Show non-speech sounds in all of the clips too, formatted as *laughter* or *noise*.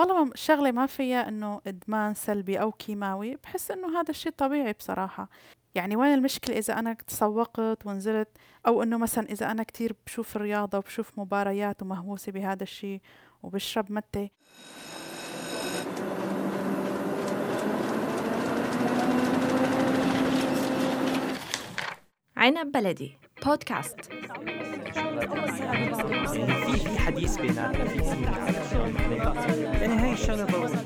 طالما الشغلة ما فيها إنه إدمان سلبي أو كيماوي بحس إنه هذا الشيء طبيعي بصراحة. يعني وين المشكلة إذا أنا تسوقت ونزلت؟ أو إنه مثلا إذا أنا كتير بشوف الرياضة وبشوف مباريات ومهووسة بهذا الشيء وبشرب متى. عنب بلدي بودكاست. في في حديث بيناتنا في يعني هاي الشغله ضروريه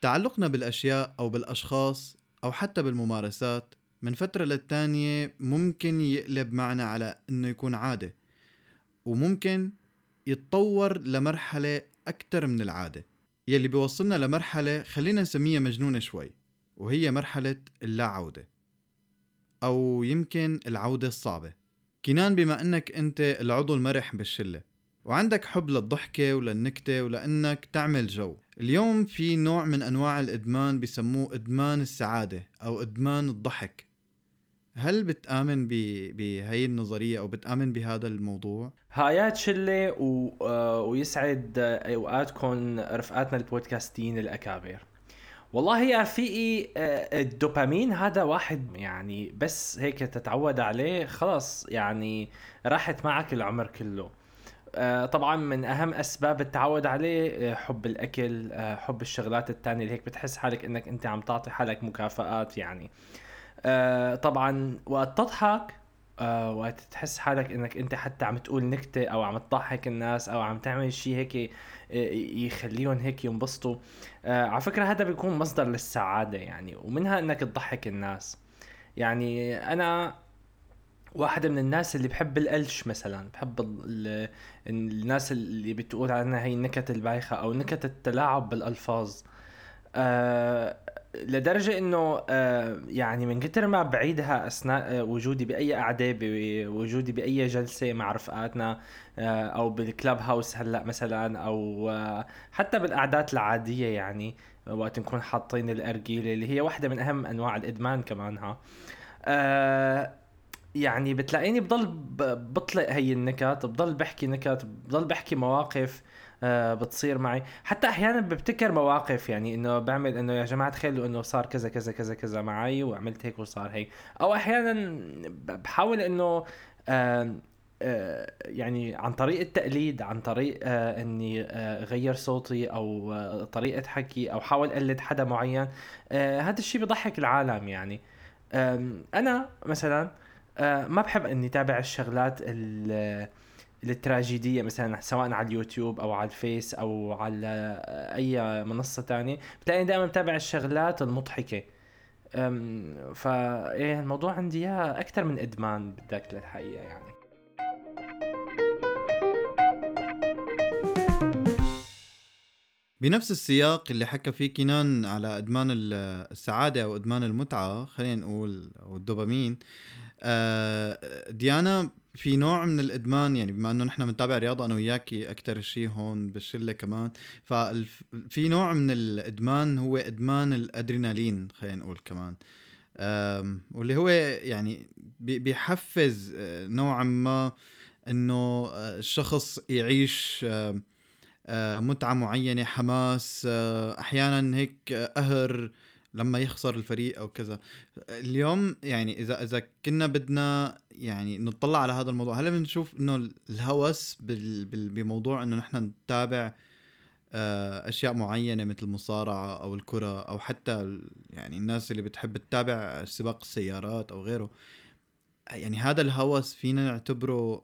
تعلقنا بالأشياء أو بالأشخاص أو حتى بالممارسات من فترة للتانية ممكن يقلب معنا على إنه يكون عادة وممكن يتطور لمرحلة أكتر من العادة. يلي بيوصلنا لمرحلة خلينا نسميها مجنونة شوي وهي مرحلة اللا عودة أو يمكن العودة الصعبة. كنان بما أنك أنت العضو المرح بالشلة وعندك حب للضحكة وللنكتة ولأنك تعمل جو. اليوم في نوع من أنواع الإدمان بسموه إدمان السعادة أو إدمان الضحك. هل بتآمن بهي النظرية أو بتآمن بهذا الموضوع؟ هايات شلة و... آه، ويسعد أوقاتكم رفقاتنا البودكاستين الأكابر. والله يا رفيقي آه، الدوبامين هذا واحد يعني بس هيك تتعود عليه خلص يعني راحت معك العمر كله. آه، طبعا من أهم أسباب التعود عليه حب الأكل حب الشغلات التانية اللي هيك بتحس حالك إنك أنت عم تعطي حالك مكافآت يعني. آه طبعا وقت تضحك آه وقت تحس حالك إنك أنت حتى عم تقول نكتة أو عم تضحك الناس أو عم تعمل شيء هيك آه، يخليهم هيك ينبسطوا. على فكرة هذا بيكون مصدر للسعادة يعني ومنها إنك تضحك الناس. يعني أنا واحدة من الناس اللي بحب القلش مثلا بحب الناس اللي بتقول عنها هي النكت البايخة أو نكت التلاعب بالألفاظ. لدرجة إنه آه يعني من كتر ما بعيدها أثناء آه وجودي بأي قعدة بوجودي بأي جلسة مع رفقاتنا آه أو بالكلاب هاوس هلأ مثلا أو حتى بالقعدات العادية يعني وقت نكون حاطين الأرجيلة اللي هي واحدة من أهم أنواع الإدمان كمانها آه يعني بتلاقيني بضل بطلق هي النكت بضل بحكي نكت بضل بحكي مواقف بتصير معي. حتى أحيانا ببتكر مواقف يعني إنه بعمل إنه يا جماعة تخيلوا إنه صار كذا كذا كذا كذا معي وعملت هيك وصار هيك. أو أحيانا بحاول إنه آه آه يعني عن طريق التقليد عن طريق آه إني آه غير صوتي أو آه طريقة حكي أو حاول أقلد حدا معين آه هذا الشيء بضحك العالم يعني. آه أنا مثلا آه ما بحب إني تابع الشغلات التراجيدية مثلا سواء على اليوتيوب أو على الفيس أو على أي منصة تانية بتلاقيني دائما بتابع الشغلات المضحكة. فايه الموضوع عندي إياه أكثر من إدمان بدك للحقيقة يعني. بنفس السياق اللي حكى فيه كنان على إدمان السعادة أو إدمان المتعة خلينا نقول أو الدوبامين آه، ديانا في نوع من الإدمان يعني بما إنه نحن بنتابع رياضة أنا وياكي أكثر شيء هون بالشلة كمان ففي نوع من الإدمان هو إدمان الأدرينالين خلينا نقول كمان. واللي هو يعني بيحفز آه، نوعا ما إنه آه، الشخص يعيش متعة معينة حماس أحيانا هيك قهر لما يخسر الفريق أو كذا. اليوم يعني إذا إذا كنا بدنا يعني نطلع على هذا الموضوع هل بنشوف إنه الهوس بموضوع إنه نحن نتابع آه، أشياء معينة مثل المصارعة أو الكرة أو حتى يعني الناس اللي بتحب تتابع سباق السيارات أو غيره يعني هذا الهوس فينا نعتبره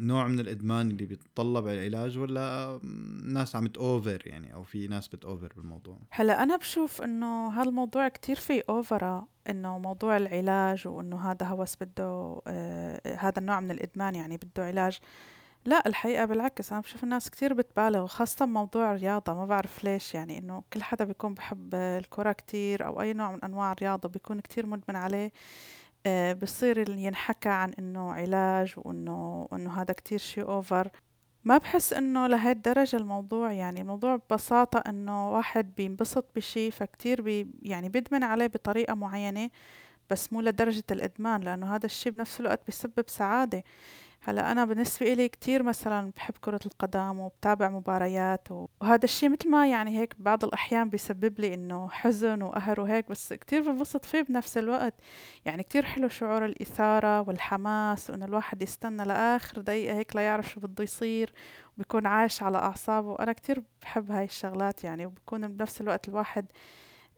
نوع من الإدمان اللي بيتطلب العلاج ولا ناس عم ت over يعني أو في ناس بت over بالموضوع؟ هلأ أنا بشوف إنه هذا الموضوع كتير في over إنه موضوع العلاج وإنه هذا هوس بده آه هذا النوع من الإدمان يعني بده علاج. لا الحقيقة بالعكس أنا بشوف الناس كتير بتبالغ وخاصة موضوع الرياضة ما بعرف ليش يعني إنه كل حدا بيكون بحب الكرة كتير أو أي نوع من أنواع الرياضة بيكون كتير مدمن عليه. بصير ينحكى عن إنه علاج وإنه إنه هذا كتير شي أوفر ما بحس إنه لهي الدرجة الموضوع يعني الموضوع ببساطة إنه واحد بينبسط بشي فكتير بي يعني بيدمن عليه بطريقة معينة بس مو لدرجة الإدمان لأنه هذا الشيء بنفس الوقت بيسبب سعادة. هلأ أنا بالنسبة إلي كتير مثلا بحب كرة القدم وبتابع مباريات وهذا الشيء مثل ما يعني هيك بعض الأحيان بيسبب لي إنه حزن وقهر وهيك بس كتير بنبسط فيه بنفس الوقت. يعني كتير حلو شعور الإثارة والحماس وإنه الواحد يستنى لآخر دقيقة هيك ليعرف شو بده يصير وبيكون عايش على أعصابه. أنا كتير بحب هاي الشغلات يعني وبكون بنفس الوقت الواحد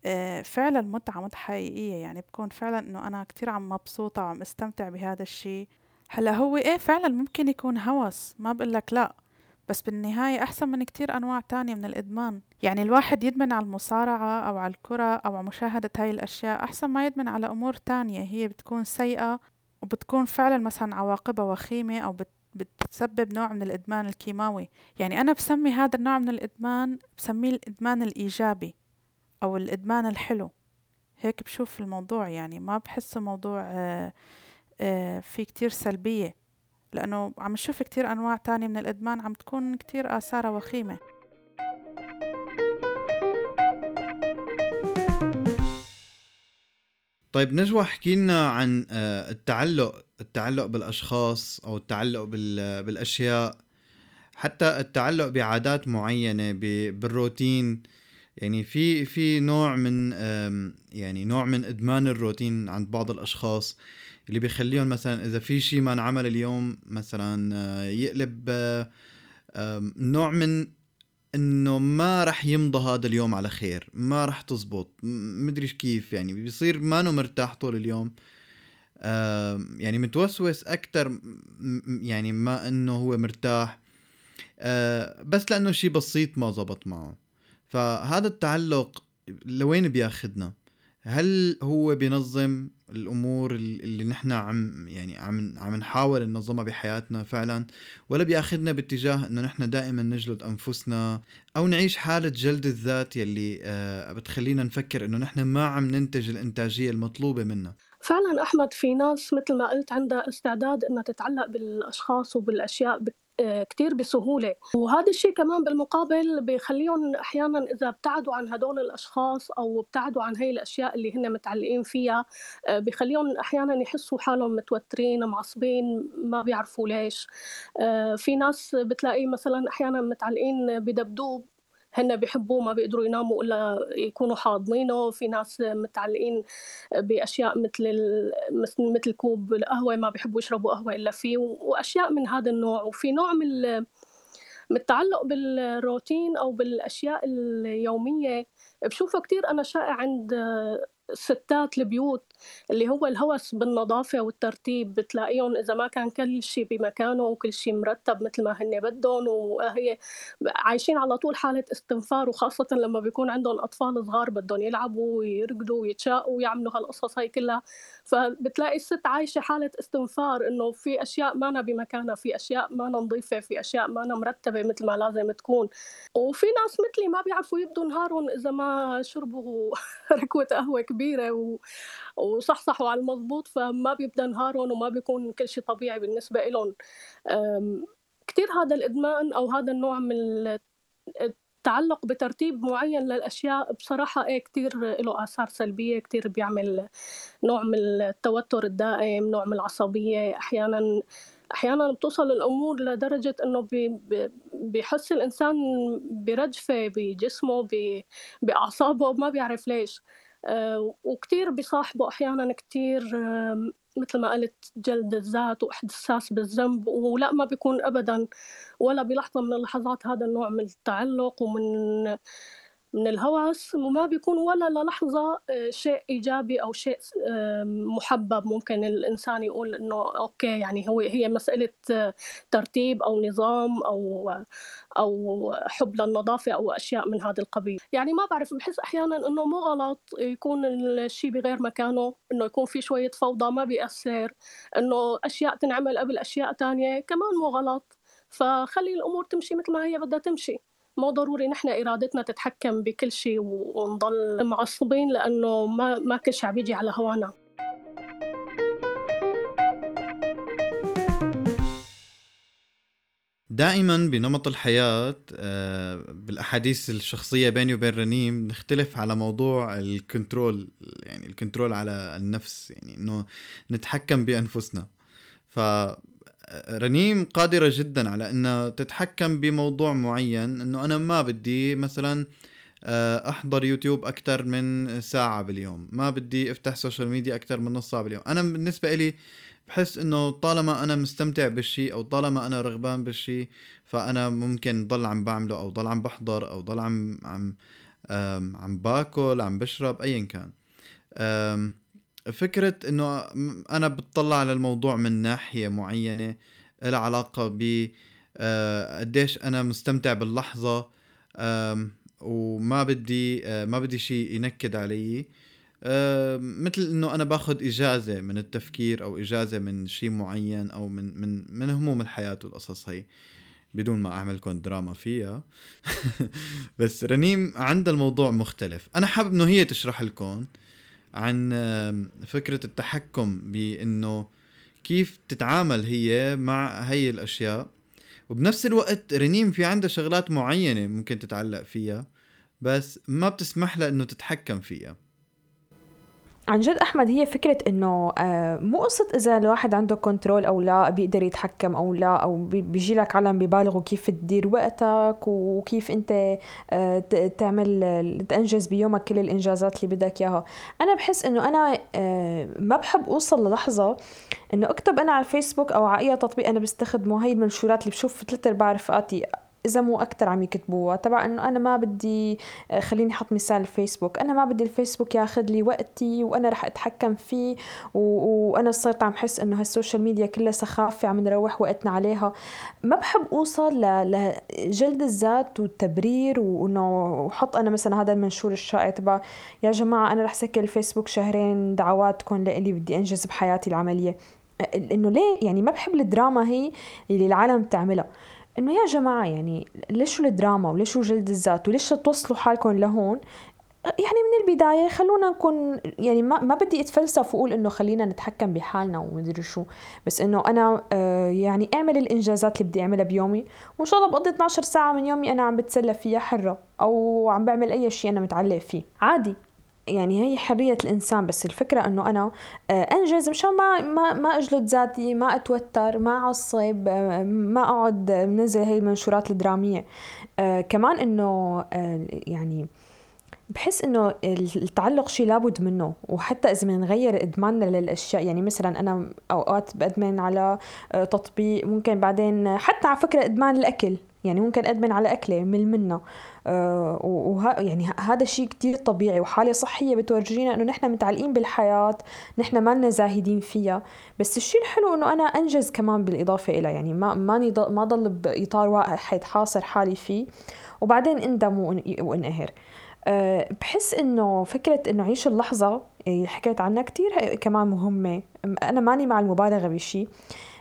آه، فعلا متعة متعة حقيقية يعني بكون فعلا إنه أنا كتير عم مبسوطة وعم استمتع بهذا الشيء هلا هو إيه فعلا ممكن يكون هوس؟ ما بقولك لا. بس بالنهاية أحسن من كتير أنواع تانية من الإدمان. يعني الواحد يدمن على المصارعة أو على الكرة أو على مشاهدة هاي الأشياء. أحسن ما يدمن على أمور تانية. هي بتكون سيئة وبتكون فعلا مثلا عواقبها وخيمة أو بت بتسبب نوع من الإدمان الكيماوي. يعني أنا بسمي هذا النوع من الإدمان بسميه الإدمان الإيجابي أو الإدمان الحلو. هيك بشوف الموضوع. يعني ما بحسه موضوع آه، في كتير سلبية لأنه عم نشوف كتير أنواع تانية من الإدمان عم تكون كتير آثارها وخيمة. طيب نجوى احكي لنا عن آه، التعلق التعلق بالأشخاص أو التعلق بالأشياء. حتى التعلق بعادات معينة بالروتين. يعني في في نوع من يعني نوع من إدمان الروتين عند بعض الأشخاص. اللي بيخليهم مثلا إذا في شيء ما انعمل اليوم مثلا آه، يقلب آه، نوع من إنه ما رح يمضى هذا اليوم على خير ما رح تزبط مدري كيف يعني بيصير ما مرتاح طول اليوم. يعني متوسوس أكثر يعني ما إنه هو مرتاح آه، بس لأنه شيء بسيط ما زبط معه. فهذا التعلق لوين بياخذنا هل هو بينظم الأمور اللي نحن عم يعني عم عم نحاول ننظمها بحياتنا فعلا ولا بياخذنا باتجاه إنه نحن دائما نجلد أنفسنا أو نعيش حالة جلد الذات يلي آه بتخلينا نفكر إنه نحن ما عم ننتج الإنتاجية المطلوبة منا؟ فعلا أحمد في ناس مثل ما قلت عندها استعداد إنها تتعلق بالأشخاص وبالأشياء كتير بسهولة. وهذا الشيء كمان بالمقابل بخليهم أحيانا إذا ابتعدوا عن هدول الأشخاص أو ابتعدوا عن هاي الأشياء اللي هن متعلقين فيها آه، بخليهم أحيانا يحسوا حالهم متوترين معصبين ما بيعرفوا ليش. آه، في ناس بتلاقي مثلا أحيانا متعلقين بدبدوب هن بيحبوه ما بيقدروا يناموا إلا يكونوا حاضنينه في ناس متعلقين بأشياء مثل مثل كوب القهوة ما بيحبوا يشربوا قهوة إلا فيه. وأشياء من هذا النوع. وفي نوع من من التعلق بالروتين أو بالأشياء اليومية بشوفه كثير أنا شائع عند ستات البيوت اللي هو الهوس بالنظافة والترتيب بتلاقيهم إذا ما كان كل شيء بمكانه وكل شيء مرتب مثل ما هن بدهم وهي عايشين على طول حالة استنفار وخاصة لما بيكون عندهم أطفال صغار بدهم يلعبوا ويرقدوا ويتشاقوا ويعملوا هالقصص هاي كلها. فبتلاقي الست عايشة حالة استنفار إنه في أشياء ما بمكانها في أشياء ما نظيفة في أشياء ما مرتبة مثل ما لازم تكون. وفي ناس مثلي ما بيعرفوا يبدوا نهارهم إذا ما شربوا *laughs* ركوة قهوة كبيرة. و... وصحصحوا على المضبوط فما بيبدأ نهارهم وما بيكون كل شيء طبيعي بالنسبة لهم كثير هذا الإدمان أو هذا النوع من التعلق بترتيب معين للأشياء بصراحة إيه كتير له آثار سلبية كتير بيعمل نوع من التوتر الدائم نوع من العصبية. أحيانا أحيانا بتوصل الأمور لدرجة إنه بيحس الإنسان برجفة بجسمه بأعصابه ما بيعرف ليش. وكتير بيصاحبوا أحيانا كتير مثل ما قلت جلد الذات وإحساس بالذنب ولا ما بيكون أبدا ولا بلحظة من اللحظات هذا النوع من التعلق ومن من الهوس وما بيكون ولا للحظة آه، شيء إيجابي أو شيء محبب ممكن الإنسان يقول إنه أوكي يعني هو هي مسألة آه، ترتيب أو نظام أو أو حب للنظافة أو أشياء من هذا القبيل. يعني ما بعرف بحس أحيانا إنه مو غلط يكون الشيء بغير مكانه إنه يكون في شوية فوضى ما بيأثر إنه أشياء تنعمل قبل أشياء تانية كمان مو غلط. فخلي الأمور تمشي مثل ما هي بدها تمشي. مو ضروري نحن إرادتنا تتحكم بكل شيء ونضل معصبين لأنه ما ما كل شيء بيجي على هوانا. دائما بنمط الحياة بالأحاديث الشخصية بيني وبين رنيم نختلف على موضوع ال control يعني ال control على النفس يعني إنه نتحكم بأنفسنا. ف رنيم قادرة جدا على انها تتحكم بموضوع معين إنه أنا ما بدي مثلا آه، أحضر يوتيوب أكثر من ساعة باليوم ما بدي أفتح social media أكثر من نص ساعة باليوم. أنا بالنسبة لي بحس إنه طالما أنا مستمتع بالشيء أو طالما أنا رغبان بالشيء فأنا ممكن ضل عم بعمله أو ضل عم بحضر أو ضل عم عم عم باكل عم بشرب ايا كان. فكرة إنه أنا بتطلع على الموضوع من ناحية معينة لها علاقة ب آه، قديش أنا مستمتع باللحظة وما بدي آه، ما بدي شيء ينكد علي. مثل إنه أنا باخذ إجازة من التفكير أو إجازة من شيء معين أو من من من هموم الحياة والقصص هي بدون ما اعملكم دراما فيها. *laughs* بس رنيم عندها الموضوع مختلف. أنا حابب إنه هي تشرح لكم عن فكرة التحكم بإنه كيف تتعامل هي مع هي الأشياء. وبنفس الوقت رنيم في عندها شغلات معينة ممكن تتعلق فيها بس ما بتسمح لها إنه تتحكم فيها. عن جد أحمد هي فكرة إنه آه، مو قصة إذا الواحد عنده كنترول أو لا بيقدر يتحكم أو لا أو بيجي لك عالم ببالغوا كيف تدير وقتك وكيف أنت آه، تعمل تنجز بيومك كل الإنجازات اللي بدك إياها. أنا بحس إنه أنا آه، ما بحب أوصل للحظة إنه أكتب أنا على الفيسبوك أو على أي تطبيق أنا بستخدمه. هاي المنشورات اللي بشوف ثلاث ارباع رفقاتي إذا مو أكثر عم يكتبوها. تبع إنه أنا ما بدي آه، خليني أحط مثال الفيسبوك. أنا ما بدي الفيسبوك ياخذ لي وقتي وأنا رح أتحكم فيه و... وأنا صرت عم حس إنه هال social media كلها سخافة عم نروح وقتنا عليها. ما بحب أوصل ل... لجلد الذات والتبرير وإنه وحط أنا مثلا هذا المنشور الشائع تبع يا جماعة أنا رح سكر الفيسبوك شهرين دعواتكم لإلي بدي أنجز بحياتي العملية. إنه ليه؟ يعني ما بحب الدراما هي اللي العالم بتعملها. إنه يا جماعة يعني ليش الدراما وليش جلد الذات وليش توصلوا حالكم لهون؟ يعني من البداية خلونا نكون يعني ما, ما بدي أتفلسف وأقول إنه خلينا نتحكم بحالنا ومدري شو بس إنه أنا آه يعني أعمل الإنجازات اللي بدي أعملها بيومي وإن شاء الله بقضي 12 ساعة من يومي أنا عم بتسلى فيها حرة أو عم بعمل أي شيء أنا متعلق فيه. عادي. يعني هي حرية الإنسان بس الفكرة إنه أنا آه، أنجز مشان ما ما ما أجلد ذاتي ما أتوتر ما أعصب آه، ما أقعد منزل هي المنشورات الدرامية. آه، كمان إنه يعني بحس إنه التعلق شيء لابد منه. وحتى إذا بدنا نغير إدماننا للأشياء يعني مثلا أنا أوقات بأدمن على تطبيق ممكن بعدين حتى على فكرة إدمان الأكل. يعني ممكن أدمن على أكلة مل منها وه يعني هذا الشيء كتير طبيعي وحالة صحية بتورجينا إنه نحن متعلقين بالحياة نحن ما زاهدين فيها. بس الشيء الحلو إنه أنا أنجز كمان بالإضافة إلى يعني ما ماني ما ضل بإطار واحد حاصر حالي فيه. وبعدين اندم وانقهر. أه بحس إنه فكرة إنه عيش اللحظة اللي حكيت عنها كتير كمان مهمة. أنا ماني مع المبالغة بشيء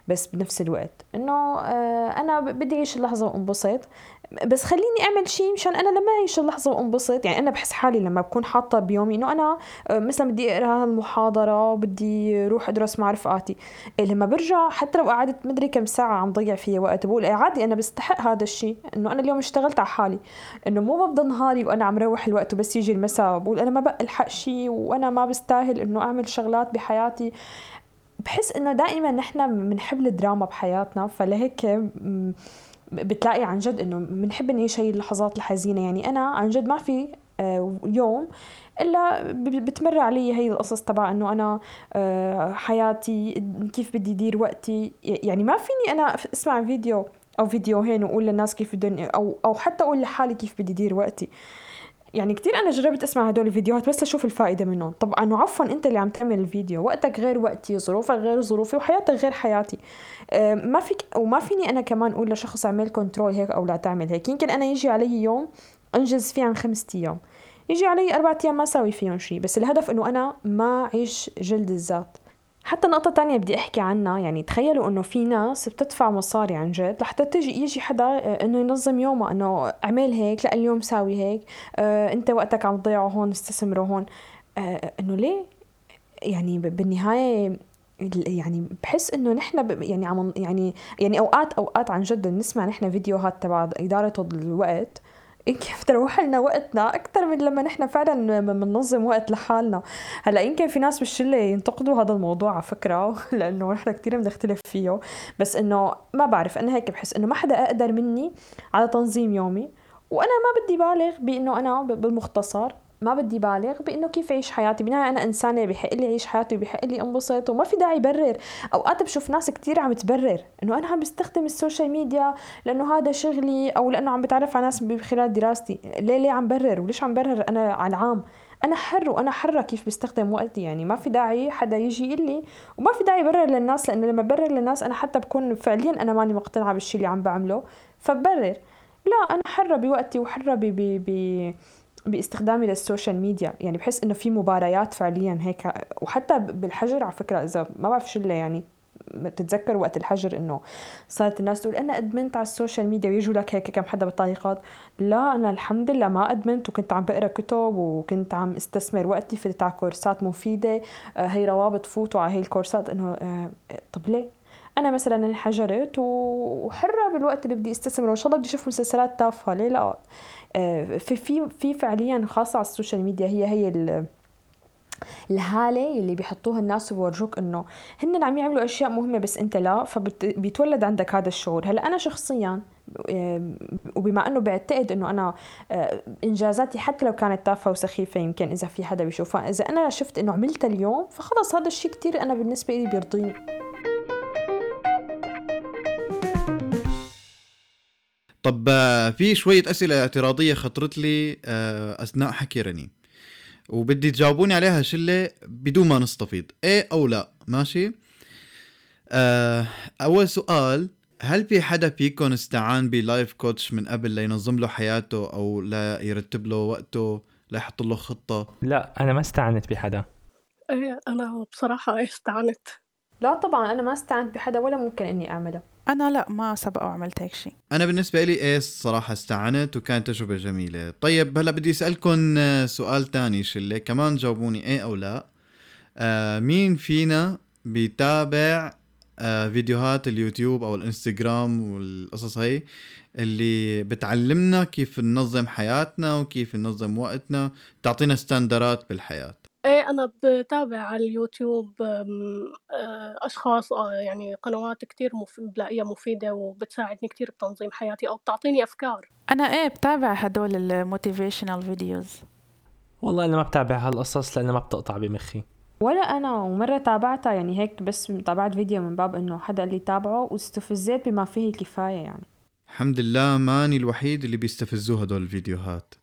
بس بنفس الوقت. إنه آه، أنا بدي أعيش اللحظة وانبسط. بس خليني أعمل شيء مشان أنا لما اعيش اللحظة وانبسط. يعني أنا بحس حالي لما بكون حاطة بيومي إنه أنا آه، مثلا بدي أقرأ المحاضره وبدي أروح أدرس مع رفقاتي إيه لما برجع حتى لو قعدت مدري كم ساعة عم ضيع فيها وقت بقول إيه عادي أنا بستحق هذا الشيء إنه أنا اليوم اشتغلت على حالي. إنه مو بفضل نهاري وأنا عم روح الوقت وبس يجي المساء. بقول أنا ما بلحق شيء وأنا ما بستاهل إنه أعمل شغلات بحياتي. بحس إنه دائما نحن بنحب الدراما بحياتنا. فلهيك بتلاقي عن جد إنه بنحب نعيش هي اللحظات الحزينة. يعني أنا عن جد ما في آه، يوم إلا بتمر علي هي القصص تبع إنه أنا آه، حياتي كيف بدي ادير وقتي. يعني ما فيني أنا أسمع فيديو أو فيديوهين وأقول للناس كيف بدهم أو أو حتى أقول لحالي كيف بدي ادير وقتي. يعني كتير أنا جربت أسمع هدول الفيديوهات بس أشوف الفائدة منهم. طبعا وعفوا أنت اللي عم تعمل الفيديو. وقتك غير وقتي ظروفك غير ظروفي وحياتك غير حياتي. ما فيك وما فيني أنا كمان أقول لشخص أعمل كنترول هيك أو لا تعمل هيك. يمكن أنا يجي علي يوم أنجز فيه عن خمسة أيام. يجي علي أربعة أيام ما أسوي فيهم شيء بس الهدف إنه أنا ما أعيش جلد الذات. حتى نقطة تانية بدي أحكي عنها يعني تخيلوا إنه في ناس بتدفع مصاري عن جد لحتى تجي يجي حدا آه، إنه ينظم يومه إنه اعمل هيك لا اليوم ساوي هيك آه أنت وقتك عم تضيعه هون استثمره هون. آه إنه ليه؟ يعني بالنهاية يعني بحس إنه نحن يعني عم يعني يعني أوقات أوقات عن جد بنسمع نحن فيديوهات تبع إدارة الوقت كيف تروح لنا وقتنا أكثر من لما نحن فعلا بننظم وقت لحالنا. هلأ يمكن في ناس بالشله ينتقدوا هذا الموضوع على فكرة *laughs* لأنه نحن كثير بنختلف فيه. بس إنه ما بعرف أنا هيك بحس إنه ما حدا أقدر مني على تنظيم يومي وأنا ما بدي بالغ بإنه أنا بالمختصر ما بدي بالغ بإنه كيف اعيش حياتي. بالنهايه أنا إنسانة بحق لي اعيش حياتي وبحق لي أنبسط وما في داعي برر. أوقات بشوف ناس كتير عم تبرر إنه أنا عم بستخدم ال social media لأنه هذا شغلي أو لأنه عم بتعرف على ناس خلال دراستي. ليه ليه عم برر؟ وليش عم برر أنا على العام؟ أنا حر وأنا حرة كيف بستخدم وقتي. يعني ما في داعي حدا يجي يقول لي وما في داعي برر للناس لأنه لما برر للناس أنا حتى بكون فعليا أنا ماني مقتنعة بالشيء اللي عم بعمله. فبرر. لا أنا حرة بوقتي وحرة ب باستخدامي لل social media. يعني بحس إنه في مبررات فعليا هيك. وحتى بالحجر على فكرة إذا ما بعرف شو يعني تتذكر وقت الحجر إنه صارت الناس تقول أنا أدمنت على ال social media ويجوا لك هيك كم حدا بالتعليقات لا أنا الحمد لله ما أدمنت وكنت عم بقرأ كتب وكنت عم استثمر وقتي في على كورسات مفيدة. آه، هي روابط فوتوا على هي الكورسات إنه آه، طب ليه؟ أنا مثلا أنا حرة وحرة بالوقت اللي بدي استثمره. وإن شاء الله بدي أشوف مسلسلات تافهة ليه لا؟ في في في فعليا خاصة على ال social media هي هي الهالة اللي بيحطوها الناس وبورجوك إنه هن عم يعملوا أشياء مهمة بس أنت لا فبيتولد عندك هذا الشعور. هلأ أنا شخصيا آه، وبما إنه بعتقد إنه أنا آه، إنجازاتي حتى لو كانت تافهة وسخيفة يمكن إذا في حدا بيشوفها. إذا أنا شفت إنه عملتها اليوم فخلص هذا الشيء كثير أنا بالنسبة لي بيرضيني. طب آه، في شوية أسئلة اعتراضية خطرت لي آه، أثناء حكي رنيم وبدي تجاوبوني عليها شلة بدون ما نستفيض. إيه أو لا؟ ماشي. آه، أول سؤال هل في حدا فيكم استعان ب life coach من قبل لينظم له حياته أو لا يرتب له وقته ليحط له خطة؟ لا أنا ما استعنت بحدا. إيه أنا بصراحة استعنت. لا طبعا أنا ما استعنت بحدا ولا ممكن إني اعملها أنا لا ما سبق وعملت هيك شيء أنا بالنسبة لي إيه الصراحة استعنت وكانت تجربة جميلة. طيب هلأ بدي اسالكم سؤال تاني شلة. كمان جاوبوني إيه أو لا. آه مين فينا بيتابع آه فيديوهات اليوتيوب أو الإنستغرام والقصص هي اللي بتعلمنا كيف ننظم حياتنا وكيف ننظم وقتنا تعطينا standards بالحياة؟ إيه أنا بتابع على اليوتيوب آه، أشخاص آه، يعني قنوات كتير مف بلاقيها مفيدة وبتساعدني كتير بتنظيم حياتي أو بتعطيني أفكار. أنا إيه بتابع هدول ال motivational videos والله أنا ما بتابع هالقصص لأنها ما بتقطع بمخي. ولا أنا ومرة تابعتها يعني هيك بس تابعت فيديو من باب إنه حدا اللي تابعه واستفزيت بما فيه الكفاية يعني. الحمد لله ماني الوحيد اللي بيستفزوه هدول الفيديوهات.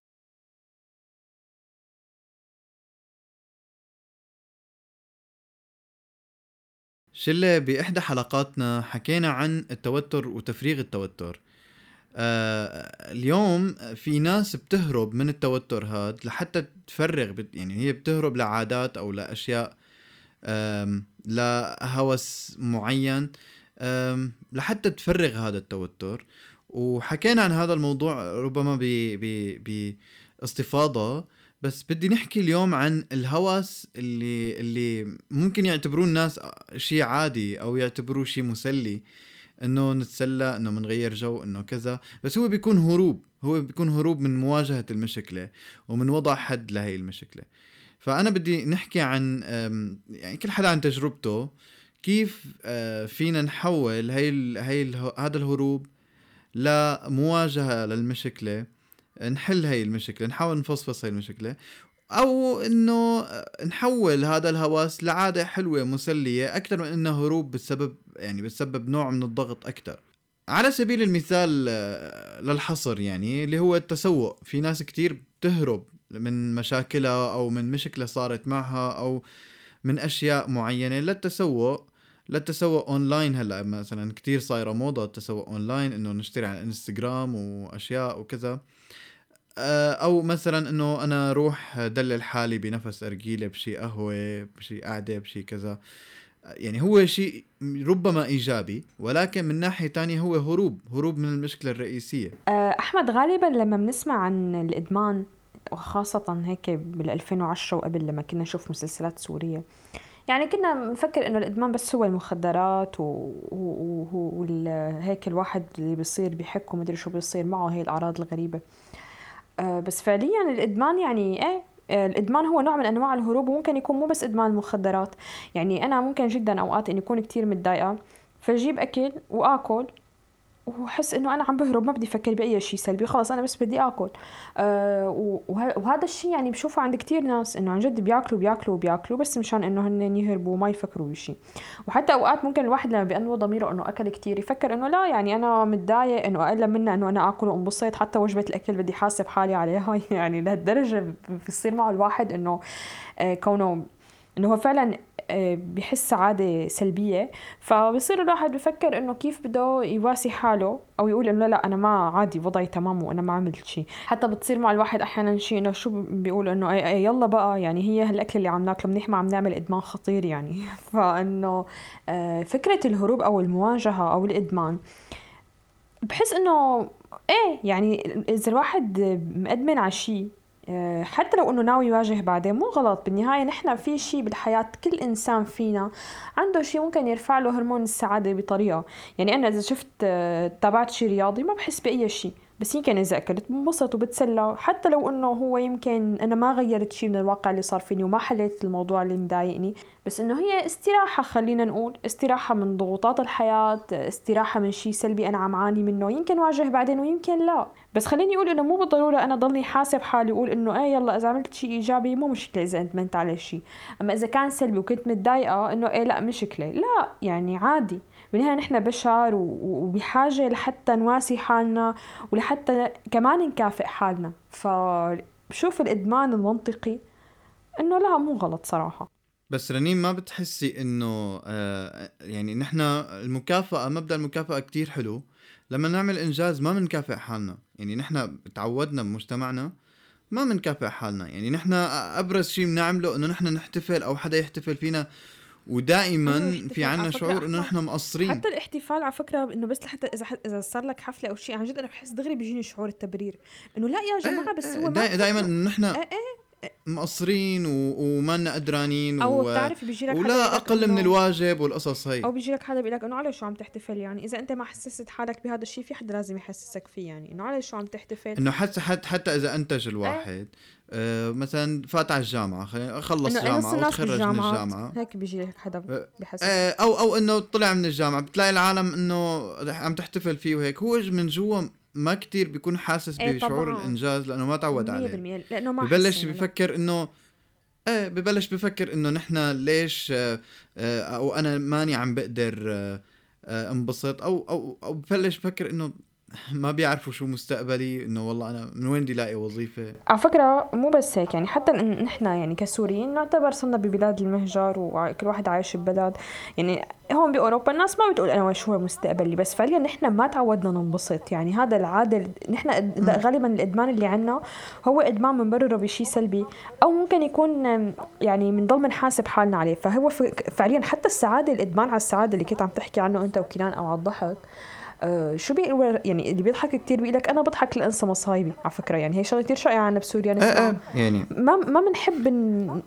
شلة بإحدى حلقاتنا حكينا عن التوتر وتفريغ التوتر. آه اليوم في ناس بتهرب من التوتر هذا لحتى تفرغ يعني هي بتهرب لعادات أو لأشياء لهوس معين لحتى تفرغ هذا التوتر. وحكينا عن هذا الموضوع ربما بإستفاضة. بس بدي نحكي اليوم عن الهوس اللي اللي ممكن يعتبروه الناس شيء عادي أو يعتبروه شيء مسلي إنه نتسلى إنه منغير جو إنه كذا بس هو بيكون هروب هو بيكون هروب من مواجهة المشكلة ومن وضع حد لهي المشكلة. فأنا بدي نحكي عن يعني كل حدا عن تجربته كيف آه، فينا نحول هي هي هذا الهروب لمواجهة للمشكلة نحل هاي المشكلة نحاول نفصفص هاي المشكلة أو إنه نحول هذا الهوس لعادة حلوة مسلية أكثر من إنه هروب بسبب يعني بتسبب نوع من الضغط أكثر. على سبيل المثال لا الحصر يعني اللي هو التسوق. في ناس كتير بتهرب من مشاكلها أو من مشكلة صارت معها أو من أشياء معينة للتسوق. للتسوق أونلاين هلأ مثلا كتير صايرة موضة التسوق أونلاين إنه نشتري على الانستغرام وأشياء وكذا. أو مثلا إنه أنا أروح دلل حالي بنفس ارجيله بشي قهوة بشي قعدة بشي كذا. يعني هو شيء ربما إيجابي ولكن من ناحية تانية هو هروب هروب من المشكلة الرئيسية. آه، أحمد غالبا لما بنسمع عن الإدمان وخاصة هيك بال 2010 وقبل لما كنا نشوف مسلسلات سورية يعني كنا نفكر إنه الإدمان بس هو المخدرات وهيك الواحد اللي بيصير بحك ومدري شو بيصير معه هي الأعراض الغريبة. آه بس فعليا الإدمان يعني إيه آه، الإدمان هو نوع من أنواع الهروب وممكن يكون مو بس إدمان المخدرات يعني أنا ممكن جدا أوقات إني اكون كتير متضايقة فاجيب أكل وآكل وحس إنه أنا عم بهرب ما بدي أفكر بأي شيء سلبي خلص أنا بس بدي آكل. أه وهذا الشيء يعني بشوفه عند كتير ناس إنه عن جد بياكلوا بياكلوا بياكلوا بس مشان إنه هن يهربوا وما يفكروا بشيء وحتى أوقات ممكن الواحد لما بيأنوه ضميره إنه أكل كتير يفكر إنه لا يعني أنا متضايق إنه أقل منه إنه أنا آكل وأنبسط حتى وجبة الأكل بدي حاسب حالي عليها. *laughs* يعني لهالدرجة بصير معه الواحد إنه آه، كونه إنه هو فعلا آه، بحس سعادة سلبية. فبصير الواحد بفكر إنه كيف بده يواسي حاله أو يقول إنه لا أنا ما عادي وضعي تمام وأنا ما عملت شيء حتى بتصير مع الواحد أحيانا شيء إنه شو بيقول إنه اي اي يلا بقى. يعني هي هالاكل اللي عم ناكله منيح ما عم نعمل إدمان خطير يعني. *laughs* فإنه آه، فكرة الهروب أو المواجهة أو الإدمان بحس إنه إيه يعني إذا الواحد مأدمن على شيء حتى لو إنه ناوي يواجه بعدين مو غلط. بالنهاية نحن في شيء بالحياة كل إنسان فينا عنده شيء ممكن يرفع له هرمون السعادة بطريقة. يعني أنا إذا شفت آه، تابعت شيء رياضي ما بحس بأي شيء بس يمكن اذا اكلت بنبسط وبتسلى. حتى لو إنه هو يمكن أنا ما غيرت شيء من الواقع اللي صار فيني وما حليت الموضوع اللي مضايقني. بس إنه هي استراحة خلينا نقول استراحة من ضغوطات الحياة استراحة من شيء سلبي أنا عم عاني منه يمكن واجه بعدين ويمكن لا. بس خليني أقول إنه مو بالضرورة أنا ضلني حاسب حالي واقول إنه إيه يلا إذا عملت شيء إيجابي مو مشكلة إذا ادمنت على شيء أما إذا كان سلبي وكنت متضايقة إنه إيه لا مشكلة لا يعني عادي. بالنهاية نحن بشر وبحاجة لحتى نواسي حالنا ولحتى كمان نكافئ حالنا. فبشوف الإدمان المنطقي إنه لا مو غلط صراحة. بس رنين ما بتحسي إنه آه يعني نحن المكافأة مبدأ المكافأة كتير حلو. لما نعمل إنجاز ما بنكافئ حالنا. يعني نحن تعودنا بمجتمعنا ما بنكافئ حالنا. يعني نحن أبرز شيء بنعمله إنه نحن نحتفل أو حدا يحتفل فينا ودائما في عنا شعور إنه نحن مقصرين. حتى الاحتفال على فكرة إنه بس لحتى إذا إذا صار لك حفلة أو شيء عن جد أنا بحس دغري بيجيني شعور التبرير. إنه لا يا جماعة بس هو دائما نحن إيه، إيه. مقصرين و... وما لنا قدرانين أو بتعرف بيجي لك ولا أقل من الواجب والقصص هي. أو بيجي لك حدا بيقول لك إنه على شو عم تحتفل يعني؟ إذا أنت ما حسست حالك بهذا الشيء في حدا لازم يحسسك فيه يعني إنه على شو عم تحتفل؟ إنه حتى حتى حتى إذا أنتج الواحد آه مثلا فات على الجامعة خلص جامعة أو تخرج من الجامعة. هيك بيجي لك حدا آه، بحس آه أو أو إنه طلع من الجامعة بتلاقي العالم إنه عم تحتفل فيه وهيك. هو من جوا ما كتير بيكون حاسس إيه بشعور الإنجاز لأنه ما تعود عليه. 100% لأنه ما ببلش بفكر إنه إيه ببلش بفكر إنه نحن ليش آه، آه، أو أنا ماني عم بقدر آه، إنبسط أو أو أو ببلش بفكر إنه ما بيعرفوا شو مستقبلي إنه والله أنا من وين بدي ألاقي وظيفة؟ على فكرة مو بس هيك يعني حتى نحن يعني كسوريين نعتبر صرنا ببلاد المهجر وكل واحد عايش ببلد يعني هون بأوروبا الناس ما بتقول أنا شو هو مستقبلي بس فعليا نحن ما تعودنا ننبسط يعني هذا العادة نحن غالبا الإدمان اللي عندنا هو إدمان بنبرره بشيء سلبي أو ممكن يكون يعني بنضل بنحاسب حالنا عليه فهو فعليا حتى السعادة الإدمان على السعادة اللي كنت عم تحكي عنه أنت وكنان أو على الضحك آه، شو بيقول يعني اللي بيضحك كثير بيقول لك أنا بضحك لأنسى مصايبي على فكرة. يعني هي شغلة كثير شائعه عندنا بسوريا نسمع. أه أه يعني. ما ما بنحب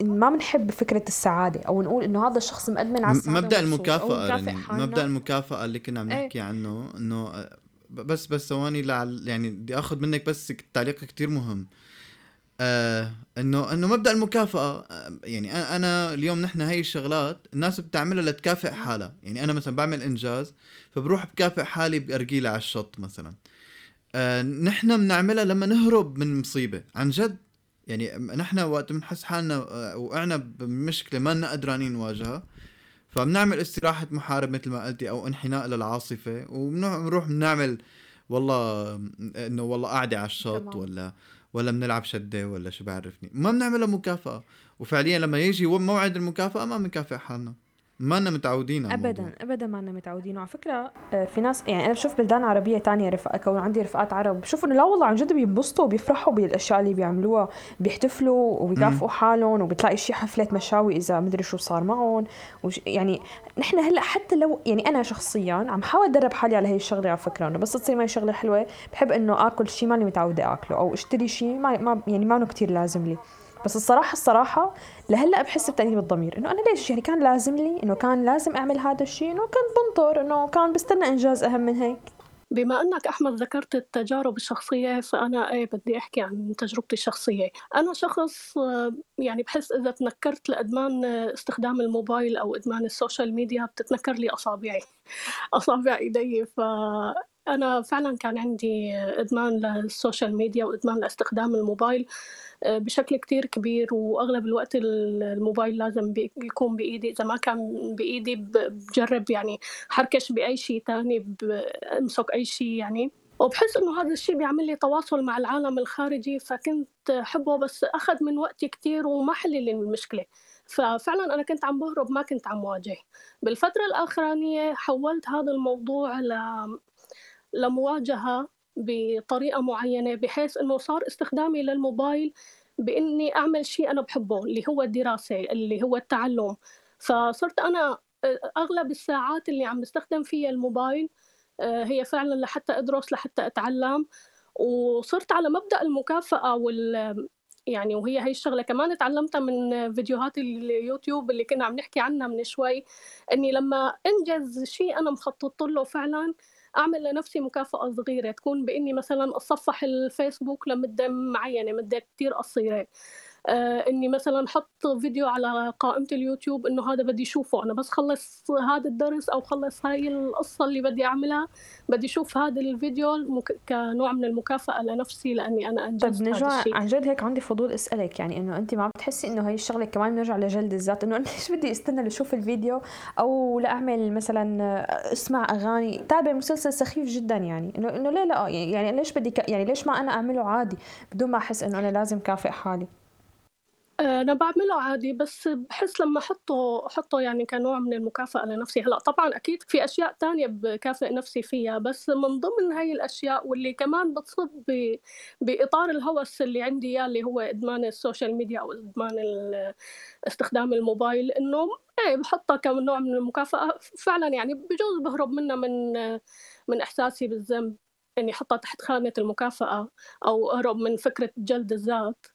ما بنحب فكرة السعادة أو نقول إنه هذا الشخص مأدمن على السعادة مبدأ المكافأة يعني مبدأ المكافأة اللي كنا عم إيه. نحكي عنه إنه آه، بس بس ثواني يعني بدي آخذ منك بس تعليق كثير مهم. آه انه إنه مبدأ المكافأة آه يعني أنا اليوم نحن هي الشغلات الناس بتعملها لتكافئ حالها. يعني أنا مثلا بعمل إنجاز فبروح بكافئ حالي بارجيله على الشط مثلا. آه نحن بنعملها لما نهرب من مصيبة. عن جد يعني نحن وقت بنحس حالنا آه وقعنا بمشكلة ما لنا قدرانين نواجهها. فبنعمل استراحة محارب مثل ما قلتي أو انحناء للعاصفة. وبنروح بنعمل والله إنه والله قاعدة على الشط ولا ولا بنلعب شدة ولا شو بعرفني. ما بنعملها مكافأة. وفعليا لما يجي موعد المكافأة ما بنكافئ حالنا. ما لنا متعودين على ابدا الموضوع. ابدا ما لنا متعودين. وعلى فكرة آه، في ناس يعني أنا بشوف بلدان عربية تانية رفقة كون عندي رفقات عرب بشوف إنه لا والله عن جد بينبسطوا وبيفرحوا بالأشياء اللي بيعملوها. بيحتفلوا وبيكافئوا حالهم وبتلاقي شي حفله مشاوي إذا مدري شو صار معهم. وش يعني نحن هلأ حتى لو يعني أنا شخصيا عم حاول أدرب حالي على هي الشغلة على فكرة إنه بس تصير معي شغلة حلوة. بحب إنه آكل شيء ماني متعودة آكله أو أشتري شيء ما, ما يعني ما كثير لازم لي. بس الصراحه الصراحة لهلا بحس بتأنيب الضمير. إنه أنا ليش؟ يعني كان لازم لي إنه كان لازم أعمل هذا الشيء إنه كان بنطر إنه كان بستنى إنجاز أهم من هيك. بما أنك أحمد ذكرت التجارب الشخصية فأنا إيه بدي أحكي عن تجربتي الشخصية. أنا شخص آه، يعني بحس إذا تنكرت لإدمان استخدام الموبايل أو إدمان ال social media بتتنكر لي أصابعي. *laughs* أصابع إيدي ف أنا فعلا كان عندي إدمان لل social media وإدمان لاستخدام الموبايل آه، بشكل كتير كبير وأغلب الوقت الموبايل لازم يكون بإيدي. إذا ما كان بإيدي بجرب يعني حركش بأي شيء تاني بمسك أي شيء يعني. وبحس إنه هذا الشيء بيعمل لي تواصل مع العالم الخارجي فكنت أحبه بس أخذ من وقتي كتير وما حل لي المشكلة. ففعلا أنا كنت عم بهرب ما كنت عم واجه. بالفترة الأخرانية حولت هذا الموضوع. لمواجهة بطريقة معينة بحيث إنه صار استخدامي للموبايل بإني أعمل شيء أنا بحبه اللي هو الدراسة اللي هو التعلم. فصرت أنا أغلب الساعات اللي عم بستخدم فيها الموبايل آه، هي فعلا لحتى أدرس لحتى أتعلم. وصرت على مبدأ المكافأة وال يعني وهي هي الشغلة. كمان تعلمتها من فيديوهات اليوتيوب اللي كنا عم نحكي عنها من شوي إني لما أنجز شيء أنا مخطط له فعلا أعمل لنفسي مكافأة صغيرة تكون بإني مثلا اتصفح الفيسبوك لمدة معينة مدة كثير قصيرة. إني مثلا أحط فيديو على قائمة اليوتيوب إنه هذا بدي أشوفه أنا بس خلص هذا الدرس أو خلص هاي القصة اللي بدي أعملها بدي أشوف هذا الفيديو. كنوع من المكافأة لنفسي لأني أنا أنجزت طيب نرجع عن جد هيك عندي فضول أسألك يعني إنه أنت ما بتحسي إنه هي الشغلة كمان بنرجع لجلد الذات إنه أنا ليش بدي استنى لأشوف الفيديو أو لأعمل مثلا أسمع أغاني تابع مسلسل سخيف جدا يعني انه إنه ليه لا يعني ليش بدي. يعني ليش ما أنا أعمله عادي بدون ما أحس إنه أنا لازم كافئ حالي أنا بعمله عادي بس بحس لما أحطه أحطه يعني كنوع من المكافأة لنفسي. هلأ طبعا أكيد في أشياء تانية بكافئ نفسي فيها بس من ضمن هاي الأشياء واللي كمان بتصب بإطار الهوس اللي عندي إياه اللي هو إدمان ال social media أو إدمان استخدام الموبايل إنه إيه بحطها كنوع من المكافأة. فعلا يعني بجوز بهرب منها من من إحساسي بالذنب إني أحطها تحت خانة المكافأة أو أهرب من فكرة جلد الذات.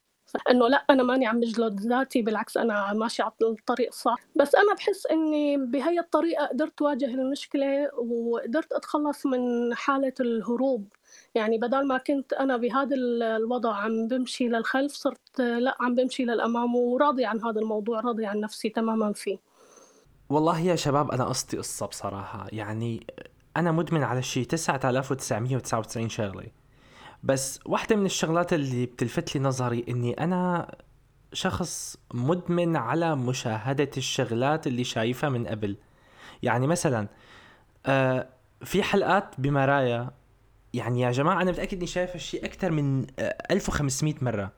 إنه لا أنا ماني عم بجلد ذاتي بالعكس أنا ماشي على الطريق الصح. بس أنا بحس إني بهي الطريقة قدرت واجه المشكلة وقدرت أتخلص من حالة الهروب. يعني بدل ما كنت أنا بهذا الوضع عم بمشي للخلف صرت لا عم بمشي للأمام وراضي عن هذا الموضوع راضي عن نفسي تماما فيه. والله يا شباب أنا قصتي قصة بصراحة. يعني أنا مدمن على شيء 9999 شغلة. بس واحدة من الشغلات اللي بتلفت لي نظري إني أنا شخص مدمن على مشاهدة الشغلات اللي شايفها من قبل. يعني مثلا آه في حلقات بمرايا. يعني يا جماعة أنا متأكد إني شايف الشيء أكثر من آه 1500 مرة.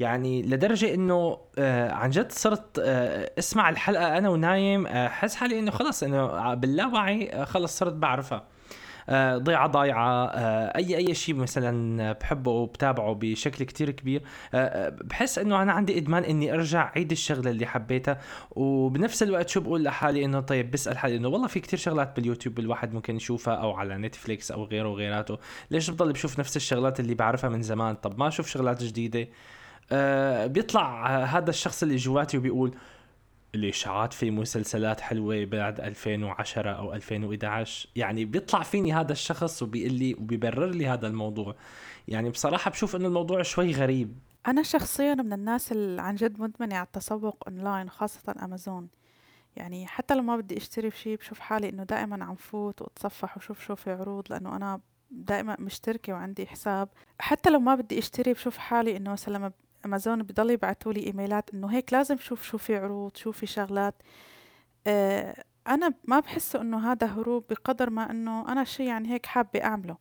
يعني لدرجة إنه آه عن جد صرت آه أسمع الحلقة أنا ونايم أحس آه حالي إنه خلص إنه باللاوعي آه خلص صرت بعرفها. ضيعة ضايعة آه، أي أي شيء مثلا بحبه وبتابعه بشكل كتير كبير. آه، بحس إنه أنا عندي إدمان إني أرجع عيد الشغلة اللي حبيتها. وبنفس الوقت شو بقول لحالي إنه طيب بسأل حالي إنه والله في كتير شغلات باليوتيوب الواحد ممكن يشوفها أو على نتفليكس أو غيره وغيراته. ليش بضل بشوف نفس الشغلات اللي بعرفها من زمان؟ طب ما أشوف شغلات جديدة. بيطلع هذا الشخص اللي جواتي وبيقول الاشاعات في مسلسلات حلوة بعد 2010 أو 2011 يعني بيطلع فيني هذا الشخص وبيقول لي وبيبرر لي هذا الموضوع. يعني بصراحة بشوف إنه الموضوع شوي غريب. أنا شخصيا من الناس اللي عن جد مدمنة على التسوق أونلاين خاصة أمازون. يعني حتى لو ما بدي أشتري شيء بشوف حالي إنه دائما عم فوت وأتصفح وشوف شو في عروض لأنه أنا دائما مشتركة وعندي حساب. حتى لو ما بدي أشتري بشوف حالي إنه مثلا لما أمازون بضل يبعثوا لي إيميلات إنه هيك لازم شوف شو في عروض شو في شغلات. آه أنا ما بحسه إنه هذا هروب بقدر ما إنه أنا شيء يعني هيك حابة أعمله.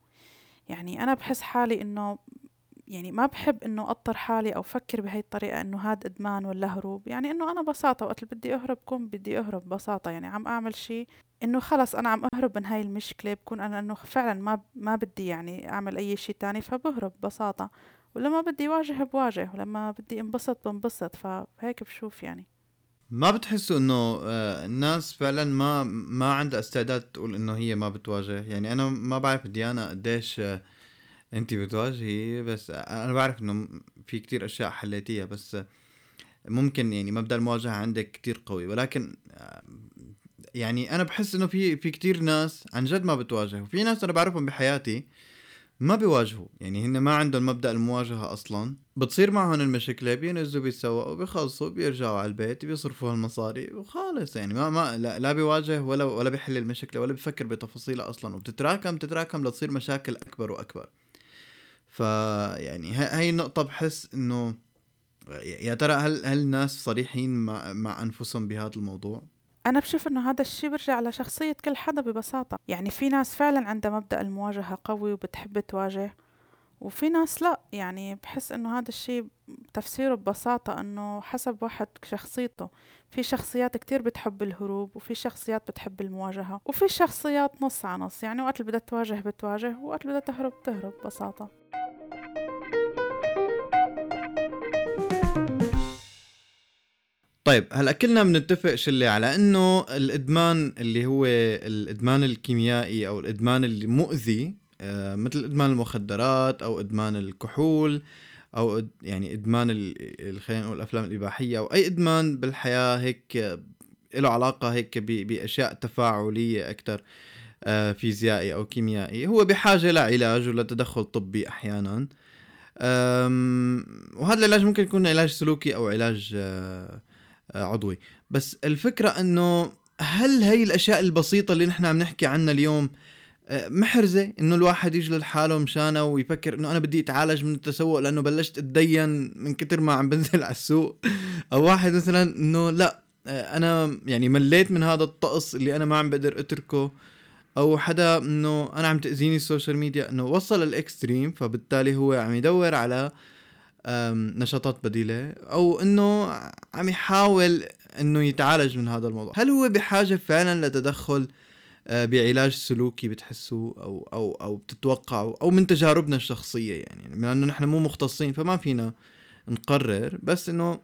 يعني أنا بحس حالي إنه يعني ما بحب إنه اضطر حالي أو أفكر بهي الطريقة إنه هذا إدمان ولا هروب. يعني إنه أنا بساطة وقت اللي بدي أهرب كون بدي أهرب ببساطة يعني عم أعمل شيء إنه خلص أنا عم أهرب من هاي المشكلة بكون أنا إنه فعلا ما ما بدي يعني أعمل أي شيء تاني فبهرب ببساطة ولما بدي واجه بواجه ولما بدي انبسط بنبسط. فهيك بشوف يعني. ما بتحسوا إنه آه، الناس فعلا ما ما عندها استعداد تقول إنه هي ما بتواجه؟ يعني أنا ما بعرف ديانا قديش آه، انت بتواجهي بس أنا بعرف إنه في كتير أشياء حليتيها بس ممكن يعني مبدأ المواجهة عندك كتير قوي. ولكن آه، يعني أنا بحس إنه في في كثير ناس عن جد ما بتواجه وفي ناس أنا بعرفهم بحياتي ما بيواجهوا. يعني هن ما عندهم مبدأ المواجهة أصلا. بتصير معهم المشكلة بينزلوا بيسوقوا بيخلصوا بيرجعوا على البيت بيصرفوا هالمصاري وخالص. يعني ما ما لا, لا بيواجه ولا ولا بيحل المشكلة ولا بيفكر بتفاصيلها أصلا. وبتتراكم تتراكم لتصير مشاكل أكبر وأكبر. فيعني هاي النقطة بحس إنه يا ترى هل هل الناس صريحين مع مع أنفسهم بهذا الموضوع؟ أنا بشوف إنه هذا الشيء برجع لشخصية كل حدا ببساطة. يعني في ناس فعلا عندها مبدأ المواجهة قوي وبتحب تواجه وفي ناس لا. يعني بحس إنه هذا الشيء تفسيره ببساطة إنه حسب واحد شخصيته. في شخصيات كتير بتحب الهروب وفي شخصيات بتحب المواجهة وفي شخصيات نص على نص. يعني وقت اللي بدها تواجه بتواجه وقت اللي بدها تهرب تهرب ببساطة. طيب هلأ كلنا بنتفق شلي على إنه الإدمان اللي هو الإدمان الكيميائي أو الإدمان اللي مؤذي آه، مثل إدمان المخدرات أو إدمان الكحول أو يعني إدمان خلينا نقول الافلام الإباحية أو أي إدمان بالحياة هيك له علاقة هيك بأشياء تفاعلية أكثر آه، فيزيائي أو كيميائي. هو بحاجة لعلاج ولتدخل طبي أحيانا. وهذا العلاج ممكن يكون علاج سلوكي أو علاج آه، عضوي. بس الفكرة إنه هل هي الأشياء البسيطة اللي نحن عم نحكي عنها اليوم آه، محرزة؟ إنه الواحد يجلد حاله مشانه ويفكر إنه أنا بدي أتعالج من التسوق لأنه بلشت أتدين من كتر ما عم بنزل *laughs* على السوق. أو واحد مثلا إنه لا آه، أنا يعني مليت من هذا الطقس اللي أنا ما عم بقدر أتركه. أو حدا إنه أنا عم تأذيني ال social media إنه وصل ال extreme فبالتالي هو عم يدور على نشاطات بديلة أو إنه عم يحاول إنه يتعالج من هذا الموضوع. هل هو بحاجة فعلا لتدخل آه، بعلاج سلوكي بتحسوا أو أو أو بتتوقعوا أو من تجاربنا الشخصية يعني؟ من إنه نحن مو مختصين فما فينا نقرر بس إنه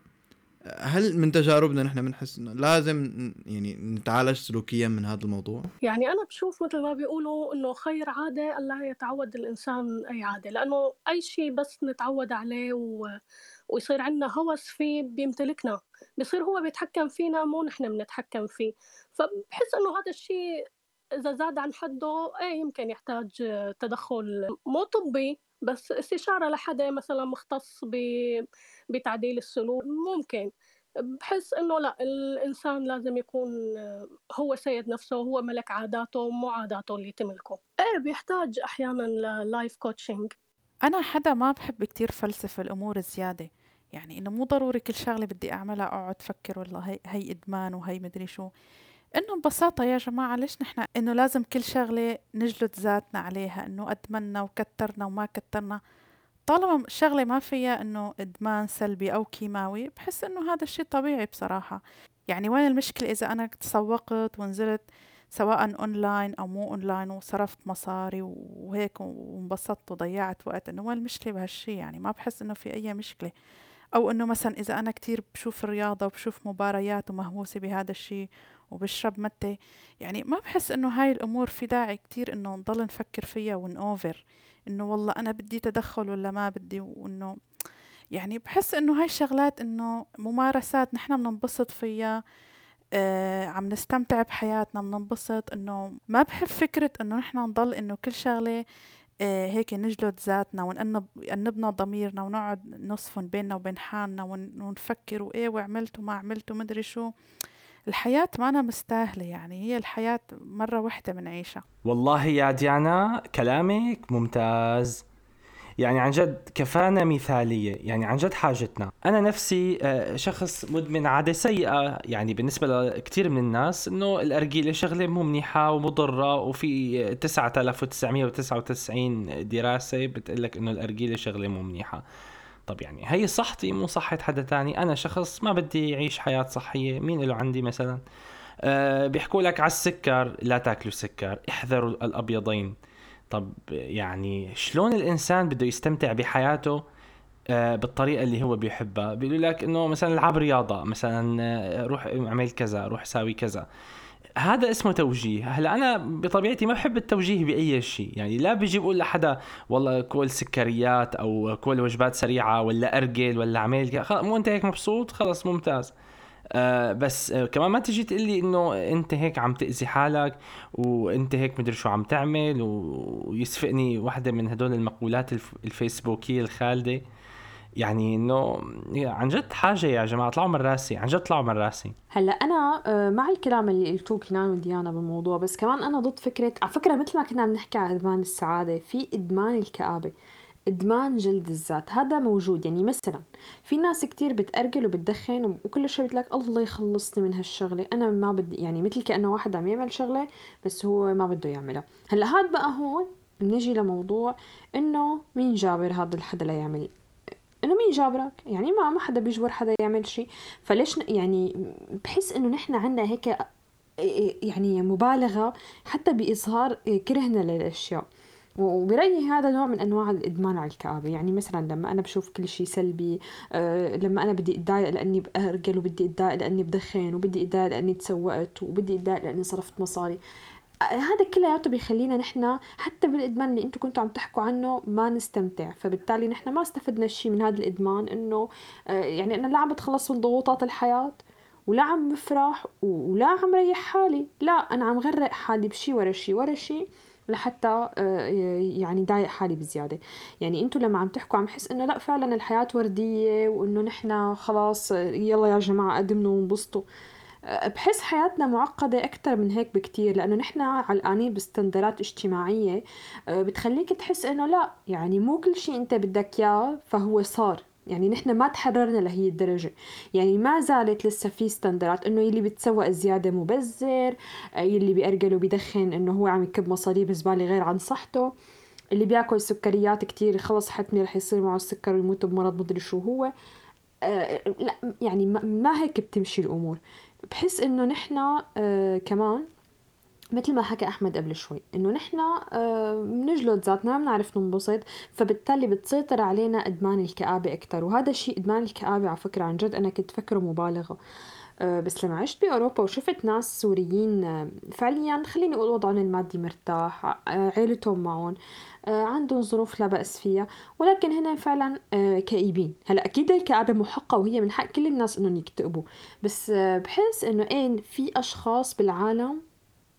هل من تجاربنا نحن بنحس إنه لازم يعني نتعالج سلوكيا من هذا الموضوع؟ يعني أنا بشوف مثل ما بيقولوا إنه خير عادة الا يتعود الإنسان أي عادة لأنه أي شيء بس نتعود عليه و... ويصير عندنا هوس فيه بيمتلكنا بصير هو بيتحكم فينا مو نحن بنتحكم فيه فبحس إنه هذا الشيء إذا زاد عن حده إيه يمكن يحتاج تدخل مو طبي بس استشارة لحدا مثلا مختص بتعديل السلوك ممكن. بحس إنه لا الإنسان لازم يكون هو سيد نفسه هو ملك عاداته مو عاداته اللي تملكه إيه بيحتاج أحيانا لل life coaching أنا حدا ما بحب كتير فلسفة الأمور زيادة يعني إنه مو ضروري كل شغلة بدي أعملها أقعد أفكر والله هي هي إدمان وهي مدري شو. إنه ببساطة يا جماعة ليش نحن إنه لازم كل شغلة نجلد ذاتنا عليها إنه ادمنا وكترنا وما كترنا؟ طالما الشغلة ما فيها إنه إدمان سلبي أو كيماوي بحس إنه هذا الشيء طبيعي بصراحة. يعني وين المشكلة إذا أنا تسوقت ونزلت سواء أونلاين أو مو أونلاين وصرفت مصاري وهيك وانبسطت وضيعت وقت؟ إنه وين المشكلة بهالشي؟ يعني ما بحس إنه في أي مشكلة. أو إنه مثلا إذا أنا كتير بشوف الرياضة وبشوف مباريات ومهووسة بهذا الشيء وبشرب متى. يعني ما بحس إنه هاي الأمور في داعي كتير إنه نضل نفكر فيها ونأوفر إنه والله أنا بدي تدخل ولا ما بدي وإنه يعني بحس إنه هاي الشغلات إنه ممارسات نحن بننبسط فيها آه عم نستمتع بحياتنا بننبسط إنه ما بحب فكرة إنه نحن نضل إنه كل شغلة آه هيك نجلد ذاتنا ونأنب يأنبنا ضميرنا ونقعد نصفن بيننا وبين حالنا ونفكر وإيه وعملت وما عملت ومدري شو. الحياة ما أنا مستاهلة يعني هي الحياة مرة واحدة بنعيشها والله يا ديانا كلامك ممتاز. يعني عن جد كفانا مثالية يعني عن جد حاجتنا. أنا نفسي آه، شخص مدمن عادة سيئة يعني بالنسبة لكثير من الناس إنه الأرجيلة شغلة مو منيحة ومضرة وفي 9999 دراسة بتقول إنه الأرجيلة شغلة مو منيحة. طب يعني هي صحتي مو صحة حدا تاني. أنا شخص ما بدي يعيش حياة صحية مين له عندي مثلا؟ أه بيحكوا لك على السكر لا تاكلوا سكر احذروا الأبيضين. طب يعني شلون الإنسان بده يستمتع بحياته أه بالطريقة اللي هو بيحبها؟ بيقولوا لك إنه مثلا العب رياضة مثلا آه، روح اعمل كذا روح ساوي كذا. هذا اسمه توجيه. هلا أنا بطبيعتي ما بحب التوجيه بأي شيء. يعني لا بيجي بقول لحدا والله كل سكريات أو كل وجبات سريعة ولا أرجل ولا عمل مو أنت هيك مبسوط؟ خلص ممتاز. آه بس آه كمان ما تجي تقول لي إنه أنت هيك عم تأذي حالك وأنت هيك مدري شو عم تعمل ويسفقني واحدة من هدول المقولات الف- الفيسبوكية الخالدة. يعني إنه عن جد حاجة يا جماعة طلعوا من راسي عن جد طلعوا من راسي. هلأ أنا آه، مع الكلام اللي قلتوه كنان وديانا بالموضوع بس كمان أنا ضد فكرة على فكرة مثل ما كنا عم نحكي عن إدمان السعادة في إدمان الكآبة إدمان جلد الذات هذا موجود. يعني مثلا في ناس كتير بتأرجل وبتدخن وكل بتقول لك الله يخلصني من هالشغلة. أنا ما بدي يعني مثل كأنه واحد عم يعمل شغلة بس هو ما بده يعملها. هلأ هاد بقى هون بنجي لموضوع إنه مين جابر هذا الحدا ليعمل؟ إنه مين جابرك؟ يعني ما ما حدا بيجبر حدا يعمل شيء. فليش يعني بحس إنه نحن عندنا هيك يعني مبالغة حتى بإظهار كرهنا للأشياء. وبرأيي هذا نوع من أنواع الإدمان على الكآبة. يعني مثلا لما أنا بشوف كل شيء سلبي آه، لما أنا بدي أتضايق لأني بأرجل وبدي أتضايق لأني بدخن وبدي أتضايق لأني تسوقت وبدي أتضايق لأني صرفت مصاري. هذا كلياته بيخلينا نحن حتى بالإدمان اللي أنتم كنتوا عم تحكوا عنه ما نستمتع. فبالتالي نحن ما استفدنا شيء من هذا الإدمان إنه آه، يعني أنا لا عم بتخلص من ضغوطات الحياة ولا عم بفرح ولا عم ريح حالي. لا أنا عم غرق حالي بشي ورا شي ورا شي لحتى آه، يعني ضايق حالي بزيادة. يعني أنتم لما عم تحكوا عم حس إنه لا فعلا الحياة وردية وإنه نحن خلاص آه، يلا يا جماعة قدموا وانبسطوا. بحس حياتنا معقدة أكتر من هيك بكتير لأنه نحن علقانين بستندرات اجتماعية آه، بتخليك تحس إنه لا يعني مو كل شيء أنت بدك إياه فهو صار. يعني نحن ما تحررنا لهي الدرجة. يعني ما زالت لسه في standards إنه يلي بتسوق زيادة مبذر آه، يلي بيأرجل وبيدخن إنه هو عم يكب مصاريف زبالة غير عن صحته. اللي بياكل سكريات كتير خلص حتمي رح يصير معه السكر ويموت بمرض مدري شو هو. آه، لا يعني ما هيك بتمشي الأمور. بحس إنه نحن آه كمان مثل ما حكى أحمد قبل شوي إنه نحن آه بنجلد ذاتنا ما بنعرف ننبسط فبالتالي بتسيطر علينا إدمان الكآبة أكثر وهذا الشيء إدمان الكآبة على فكرة عن جد أنا كنت فكره مبالغة. آه، بس لما عشت بأوروبا وشفت ناس سوريين آه، فعليا خليني أقول وضعهم المادي مرتاح آه، عيلتهم معهم آه، عندهم ظروف لا بأس فيها ولكن هنا فعلا آه، كئيبين. هلا أكيد الكآبة محقة وهي من حق كل الناس إنهم يكتئبوا. بس آه، بحس إنه إيه في أشخاص بالعالم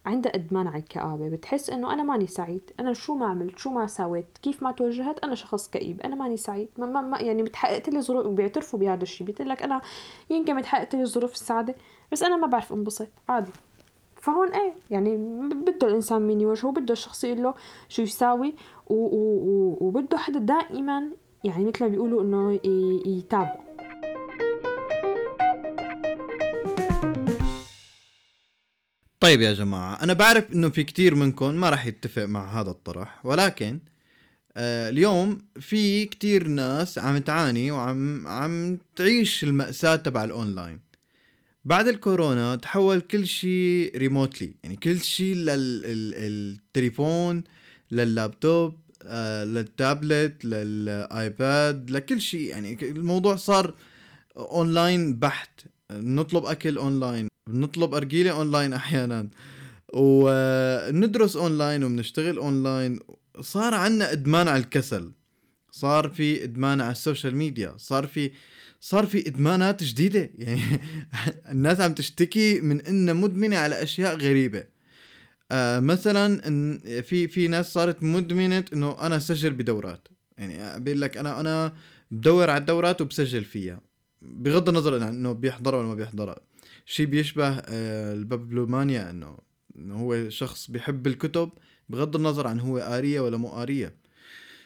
عندها إدمان على الكآبة. بتحس إنه أنا ماني سعيد أنا شو ما عملت شو ما سويت كيف ما توجهت أنا شخص كئيب أنا ماني سعيد. ما, ما, ما يعني بتحققت لي ظروف وبيعترفوا بهذا الشيء بيقول لك أنا يمكن متحققت لي ظروف السعادة بس أنا ما بعرف أنبسط. عادي. فهون إيه يعني بده الإنسان مين يواجهه بده الشخص يقول له شو يساوي وبده حدا دائما يعني مثل ما بيقولوا إنه يتابعه. طيب يا جماعة أنا بعرف إنه في كتير منكم ما راح يتفق مع هذا الطرح ولكن آه اليوم في كتير ناس عم تعاني وعم عم تعيش المأساة تبع الأونلاين. بعد الكورونا تحول كل شيء remotely يعني كل شيء للتليفون لللابتوب آه للتابلت للآيباد لكل شيء يعني الموضوع صار اونلاين بحت. نطلب أكل اونلاين بنطلب أرجيلة اونلاين *laughs* أحيانا وندرس اونلاين وبنشتغل اونلاين صار عنا إدمان على الكسل. صار في إدمان على ال social media. صار في صار في إدمانات جديدة. *laughs* يعني الناس عم تشتكي من إنها مدمنة على أشياء غريبة. آه مثلا إن في في ناس صارت مدمنة إنه أنا أسجل بدورات. يعني بيقول لك أنا أنا بدور على الدورات وبسجل فيها. بغض النظر عن إنه بيحضرها ولا ما بيحضرها. شيء بيشبه آه، البابلومانيا إنه إنه هو شخص بيحب الكتب بغض النظر عن هو قاريه ولا مو قاريه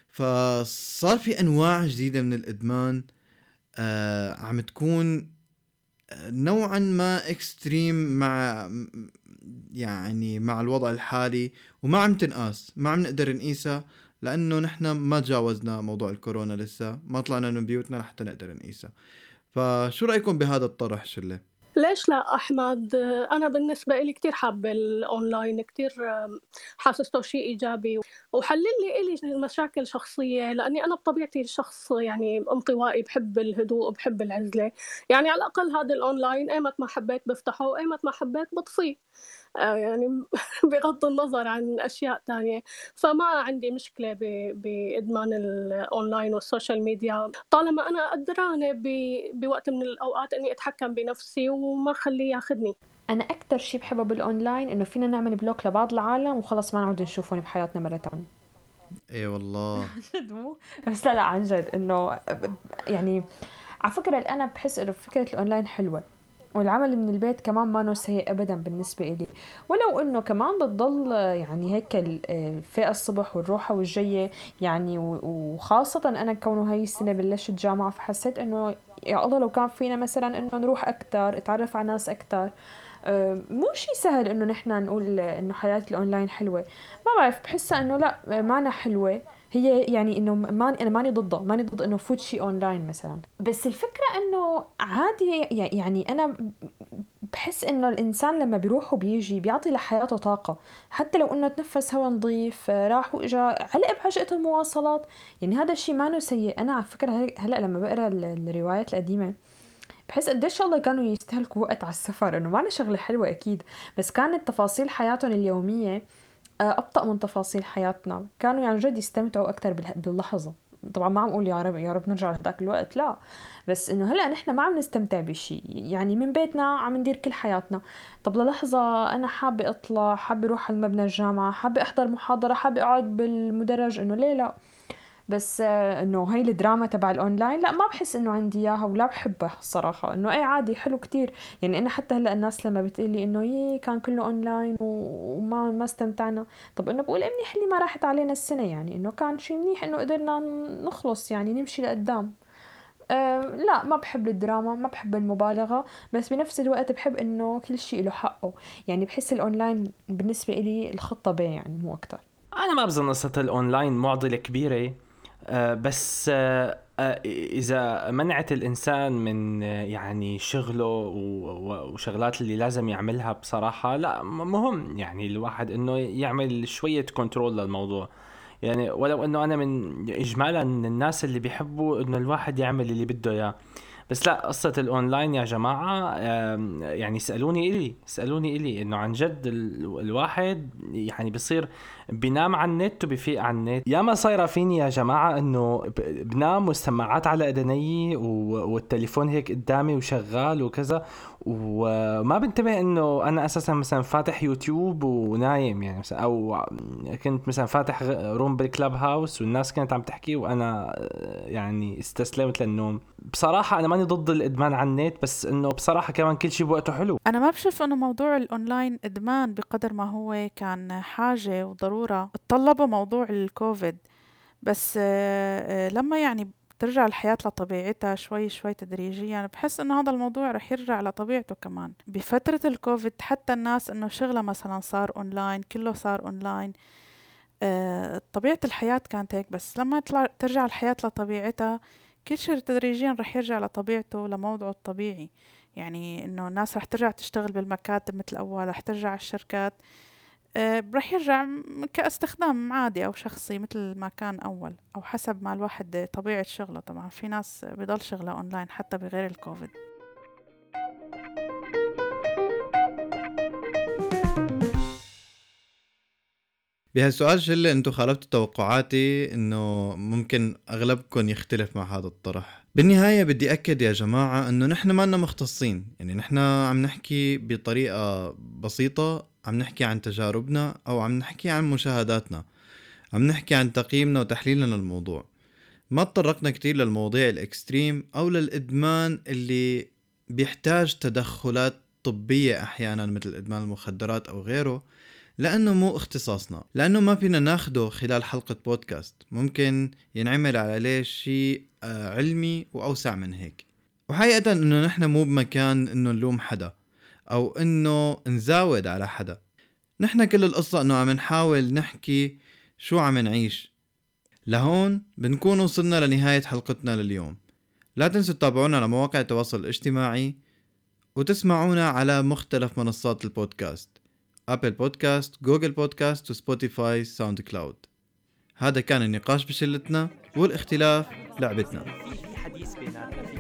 فصار في أنواع جديدة من الإدمان. آه عم تكون آه، نوعا ما extreme مع يعني مع الوضع الحالي وما عم تنقاس ما عم نقدر نقيسها لأنه نحن ما تجاوزنا موضوع الكورونا لسه ما طلعنا من بيوتنا لحتى نقدر نقيسها. فشو رأيكم بهذا الطرح شلة؟ ليش لا أحمد؟ أنا بالنسبة إلي كتير حابة الأونلاين كتير حاسسته شيء إيجابي وحلل لي إلي المشاكل شخصية لأني أنا بطبيعتي شخص يعني انطوائي بحب الهدوء بحب العزلة. يعني على الأقل هذا الأونلاين أيمت ما حبيت بفتحه وأيمت ما حبيت بطفيه. يعني *laughs* بغض النظر عن أشياء تانية. فما عندي مشكلة بإدمان ال online وال social media. طالما أنا قدرانة بوقت من الأوقات إني أتحكم بنفسي وما أخليه ياخذني. أنا أكثر شيء بحبه بالأونلاين إنه فينا نعمل block لبعض العالم وخلص ما نعود نشوفهم بحياتنا مرة ثانية إي والله. *laughs* جد مو بس لا لا عن جد إنه يعني على فكرة أنا بحس إنه فكرة الأونلاين حلوة. والعمل من البيت كمان ما سيء ابدا بالنسبة إلي. ولو إنه كمان بتضل يعني هيك الفيقة الصبح والروحة والجاية يعني وخاصة أنا كونه هاي السنة بلشت جامعة فحسيت إنه يا الله لو كان فينا مثلا إنه نروح أكثر أتعرف على ناس أكثر آه، مو شيء سهل إنه نحن نقول إنه حياة الأونلاين حلوة. ما بعرف بحسها إنه لا مانا حلوة. هي يعني إنه ما أنا ماني ضده ماني ضد إنه فوت شيء أونلاين مثلا. بس الفكرة إنه عادي يعني أنا بحس إنه الإنسان لما بيروح وبيجي بيعطي لحياته طاقة. حتى لو إنه تنفس هواء نظيف راح وإجا علق بعجقه المواصلات. يعني هذا الشيء ما سيء. أنا على فكرة هلأ لما بقرأ الروايات القديمة بحس قديش الله كانوا يستهلكوا وقت على السفر. إنه معنا شغلة حلوة أكيد. بس كانت تفاصيل حياتهم اليومية أبطأ من تفاصيل حياتنا. كانوا يعني جد يستمتعوا أكثر باللحظة. طبعا ما عم أقول يا رب يا رب نرجع لهداك الوقت لا. بس إنه هلأ نحن ما عم نستمتع بشيء يعني من بيتنا عم ندير كل حياتنا. طب للحظة أنا حابة أطلع حابة أروح على مبنى الجامعة حابة أحضر محاضرة حابة أقعد بالمدرج. إنه ليه لا؟ بس آه، إنه هاي الدراما تبع الأونلاين لا ما بحس إنه عندي إياها ولا بحبها الصراحه إنه اي عادي حلو كتير. يعني أنا حتى هلأ الناس لما بتقلي إنه يي كان كله أونلاين وما ما استمتعنا. طب إنه بقول منيح اللي ما راحت علينا السنة يعني. إنه كان شيء منيح إنه قدرنا نخلص يعني نمشي لقدام. أه لا ما بحب الدراما ما بحب المبالغة. بس بنفس الوقت بحب إنه كل شيء له حقه. يعني بحس الأونلاين بالنسبة لي الخطة B يعني مو أكتر. أنا ما بظن قصة الأونلاين معضلة كبيرة. بس آه، آه، إذا منعت الإنسان من يعني شغله وشغلات اللي لازم يعملها بصراحة لا مهم يعني الواحد إنه يعمل شوية control للموضوع. يعني ولو إنه أنا من اجمالا الناس اللي بيحبوا إنه الواحد يعمل اللي بده إياه. بس لا قصة الأونلاين يا جماعة يعني اسألوني إلي اسألوني إلي إنه عن جد الواحد يعني بصير بينام على النت وبيفيق على النت. ياما صايرة فيني يا جماعة إنه بنام والسماعات على اذني والتليفون هيك قدامي وشغال وكذا وما بنتبه إنه أنا أساسا مثلا فاتح يوتيوب ونايم يعني مثلا أو كنت مثلا فاتح روم بالكلاب هاوس والناس كانت عم تحكي وأنا يعني استسلمت للنوم. بصراحة أنا ماني ضد الإدمان على النت بس إنه بصراحة كمان كل شيء بوقته حلو. أنا ما بشوف إنه موضوع الأونلاين إدمان بقدر ما هو كان حاجة وضرورة. اتطلبوا موضوع الكوفيد بس آه، آه، لما يعني ترجع الحياة لطبيعتها شوي شوي تدريجيا بحس إنه هذا الموضوع رح يرجع لطبيعته كمان. بفترة الكوفيد حتى الناس إنه شغلها مثلا صار أونلاين كله صار أونلاين آه طبيعة الحياة كانت هيك. بس لما ترجع الحياة لطبيعتها كل تدريجيا رح يرجع لطبيعته لموضعه الطبيعي. يعني إنه الناس رح ترجع تشتغل بالمكاتب مثل أول رح ترجع الشركات. آه، رح يرجع كاستخدام عادي أو شخصي مثل ما كان أول أو حسب ما الواحد طبيعة شغله. طبعا في ناس بضل شغلة أونلاين حتى بغير الكوفيد. بهالسؤال شلة أنتم خالفتوا توقعاتي انه ممكن اغلبكم يختلف مع هذا الطرح؟ بالنهاية بدي أكد يا جماعة إنه نحن ما مختصين يعني نحن عم نحكي بطريقة بسيطة عم نحكي عن تجاربنا أو عم نحكي عن مشاهداتنا عم نحكي عن تقييمنا وتحليلنا للموضوع. ما تطرقنا كتير للمواضيع الإكستريم أو للإدمان اللي بيحتاج تدخلات طبية أحيانا مثل إدمان المخدرات أو غيره. لأنه مو اختصاصنا لأنه ما فينا ناخده خلال حلقة بودكاست. ممكن ينعمل عليه شيء آه، علمي وأوسع من هيك. وحقيقة إنه نحن مو بمكان إنه نلوم حدا أو إنه نزاود على حدا. نحن كل القصة إنه عم نحاول نحكي شو عم نعيش. لهون بنكون وصلنا لنهاية حلقتنا لليوم. لا تنسوا تتابعونا على مواقع التواصل الاجتماعي وتسمعونا على مختلف منصات البودكاست. Apple Podcast، Google Podcast و Spotify SoundCloud هذا كان النقاش بشلتنا والاختلاف لعبتنا. في حديث بيناتنا في